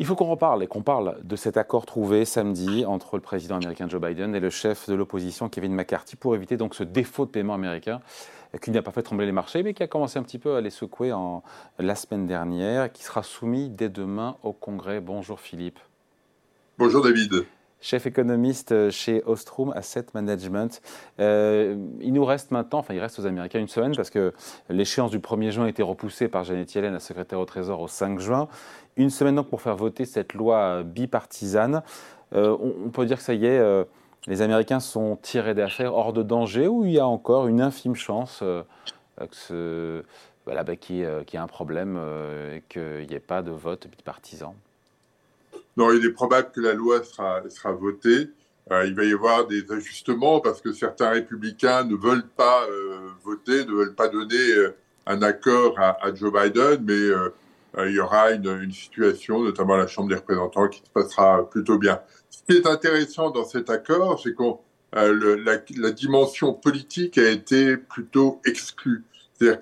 Il faut qu'on reparle et qu'on parle de cet accord trouvé samedi entre le président américain Joe Biden et le chef de l'opposition Kevin McCarthy pour éviter donc ce défaut de paiement américain qui n'a pas fait trembler les marchés mais qui a commencé un petit peu à les secouer en, la semaine dernière et qui sera soumis dès demain au Congrès. Bonjour Philippe. Bonjour David chef économiste chez Ostrom Asset Management. Euh, il nous reste maintenant, enfin il reste aux Américains une semaine parce que l'échéance du 1er juin a été repoussée par Janet Yellen, la secrétaire au Trésor, au 5 juin. Une semaine donc pour faire voter cette loi bipartisane. Euh, on, peut dire que ça y est, euh, les Américains sont tirés d'affaire, hors de danger, ou il y a encore une infime chance bah, qu'il y, ait un problème et qu'il n'y ait pas de vote bipartisan? Non, il est probable que la loi sera, votée. Euh, il va y avoir des ajustements parce que certains républicains ne veulent pas euh, voter, ne veulent pas donner euh, un accord à, Joe Biden, mais il y aura une, situation, notamment à la Chambre des représentants, qui se passera plutôt bien. Ce qui est intéressant dans cet accord, c'est que la, dimension politique a été plutôt exclue. C'est-à-dire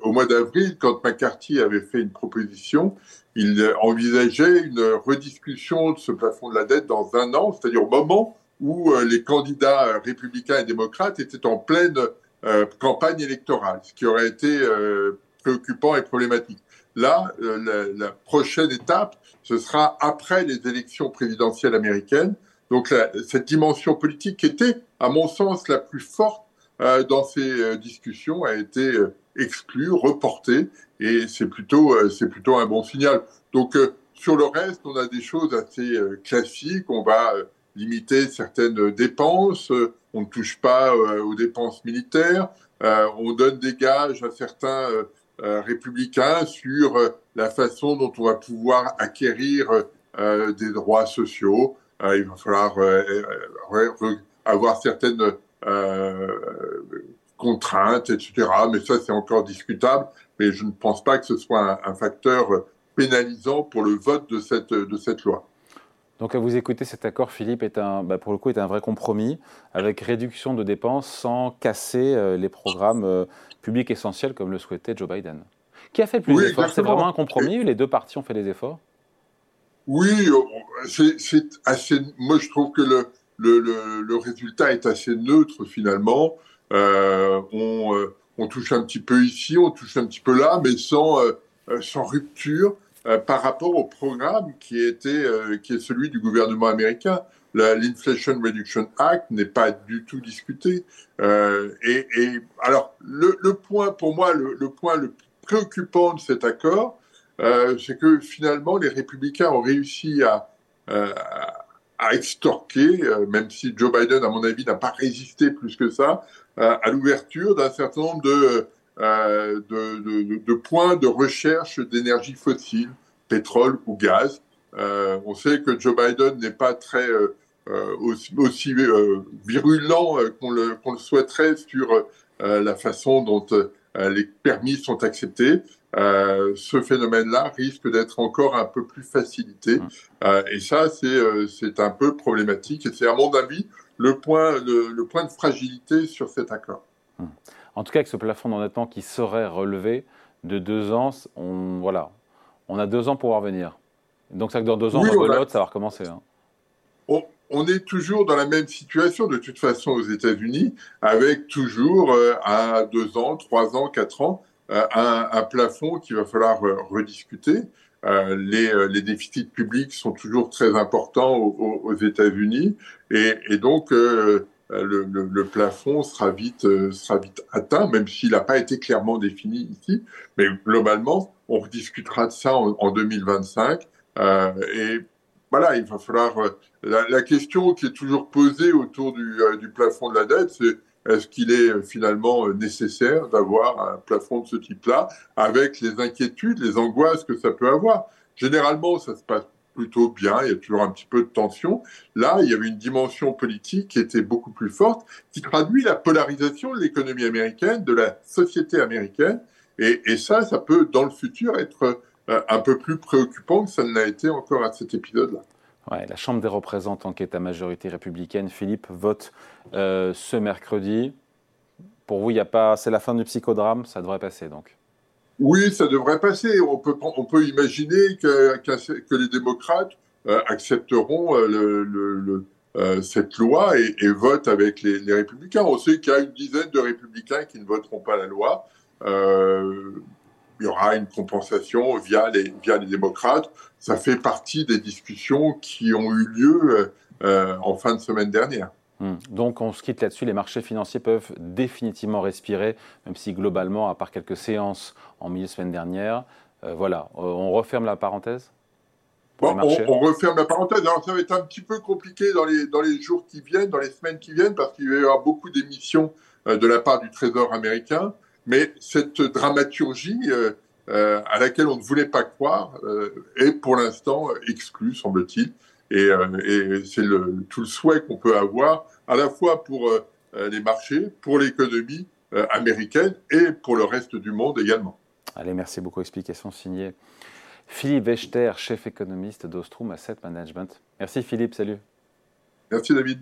qu'au mois d'avril, quand McCarthy avait fait une proposition, il envisageait une rediscussion de ce plafond de la dette dans un an, c'est-à-dire au moment où euh, les candidats républicains et démocrates étaient en pleine euh, campagne électorale, ce qui aurait été euh, préoccupant et problématique. Là, la, prochaine étape, ce sera après les élections présidentielles américaines. Donc cette dimension politique était, à mon sens, la plus forte dans ces discussions a été exclue, reportée, et c'est plutôt, euh, c'est plutôt un bon signal. Donc, euh, sur le reste, on a des choses assez euh, classiques. On va limiter certaines dépenses. On ne touche pas aux dépenses militaires. on donne des gages à certains républicains sur la façon dont on va pouvoir acquérir des droits sociaux. il va falloir avoir certaines contraintes, etc. Mais ça, c'est encore discutable. Mais je ne pense pas que ce soit un, facteur pénalisant pour le vote de cette, de cette loi. Donc à vous écouter, cet accord, Philippe, est un, bah, pour le coup, est un vrai compromis avec réduction de dépenses sans casser euh, les programmes euh, publics essentiels comme le souhaitait Joe Biden. Qui a fait le plus d'efforts? C'est vraiment un compromis Les deux parties ont fait des efforts? Oui, c'est assez. Moi, je trouve que le, le, le, résultat est assez neutre finalement. Euh, on, euh, on, touche un petit peu ici, on touche un petit peu là, mais sans, euh, sans rupture par rapport au programme qui, était, qui est celui du gouvernement américain. L'Inflation Reduction Act n'est pas du tout discuté. Euh, et, et, alors, le, le, point, pour moi, le, le, point le préoccupant de cet accord, euh, c'est que finalement, les républicains ont réussi à, euh, à extorquer, même si Joe Biden, à mon avis, n'a pas résisté plus que ça, euh, à l'ouverture d'un certain nombre de, euh, de, de, points de recherche d'énergie fossile, pétrole ou gaz. Euh, on sait que Joe Biden n'est pas très aussi, virulent qu'on le, qu'on le, souhaiterait sur la façon dont les permis sont acceptés. Euh, ce phénomène-là risque d'être encore un peu plus facilité. Euh, et ça, c'est un peu problématique. Et c'est, à mon avis, le point, le, point de fragilité sur cet accord. Hum. En tout cas, avec ce plafond d'endettement qui serait relevé de deux ans, on, voilà, on a deux ans pour revenir. Donc, ça que dans deux ans, on va ça va recommencer. Hein. On, est toujours dans la même situation, de toute façon, aux États-Unis, avec toujours euh, à deux ans, trois ans, quatre ans, euh, un, plafond qu'il va falloir euh, rediscuter. Euh, les, euh, déficits publics sont toujours très importants aux, États-Unis et, donc euh, le, plafond sera vite, atteint, même s'il n'a pas été clairement défini ici. Mais globalement, on rediscutera de ça en, en 2025. Euh, et voilà, il va falloir. La, la, question qui est toujours posée autour du, du plafond de la dette, c'est est-ce qu'il est euh, finalement euh, nécessaire d'avoir un plafond de ce type-là, avec les inquiétudes, les angoisses que ça peut avoir? Généralement, ça se passe plutôt bien, il y a toujours un petit peu de tension. Là, il y avait une dimension politique qui était beaucoup plus forte, qui traduit la polarisation de l'économie américaine, de la société américaine. Et, et, ça, ça peut, dans le futur, être euh, un peu plus préoccupant que ça ne l'a été encore à cet épisode-là la Chambre des représentants, qui est à majorité républicaine, Philippe, vote euh, ce mercredi. Pour vous, il y a pas, c'est la fin du psychodrame, ça devrait passer donc. Oui, ça devrait passer. On peut, on peut imaginer que, que les démocrates euh, accepteront le, cette loi et, votent avec les, les, républicains. On sait qu'il y a une dizaine de républicains qui ne voteront pas la loi. Euh, il y aura une compensation via les, via les démocrates. Ça fait partie des discussions qui ont eu lieu euh, en fin de semaine dernière. Hmm. Donc on se quitte là-dessus, les marchés financiers peuvent définitivement respirer, même si globalement, à part quelques séances en milieu de semaine dernière, euh, voilà, euh, on referme la parenthèse bon, on, referme la parenthèse. Alors ça va être un petit peu compliqué dans les, dans les jours qui viennent, dans les semaines qui viennent, parce qu'il va y avoir beaucoup d'émissions de la part du Trésor américain. Mais cette dramaturgie euh, euh, à laquelle on ne voulait pas croire euh, est pour l'instant exclue, semble-t-il. Et, c'est tout le souhait qu'on peut avoir, à la fois pour les marchés, pour l'économie américaine et pour le reste du monde également. Allez, merci beaucoup. Explication signée Philippe Wechter, chef économiste d'Ostrom Asset Management. Merci Philippe, salut. Merci David.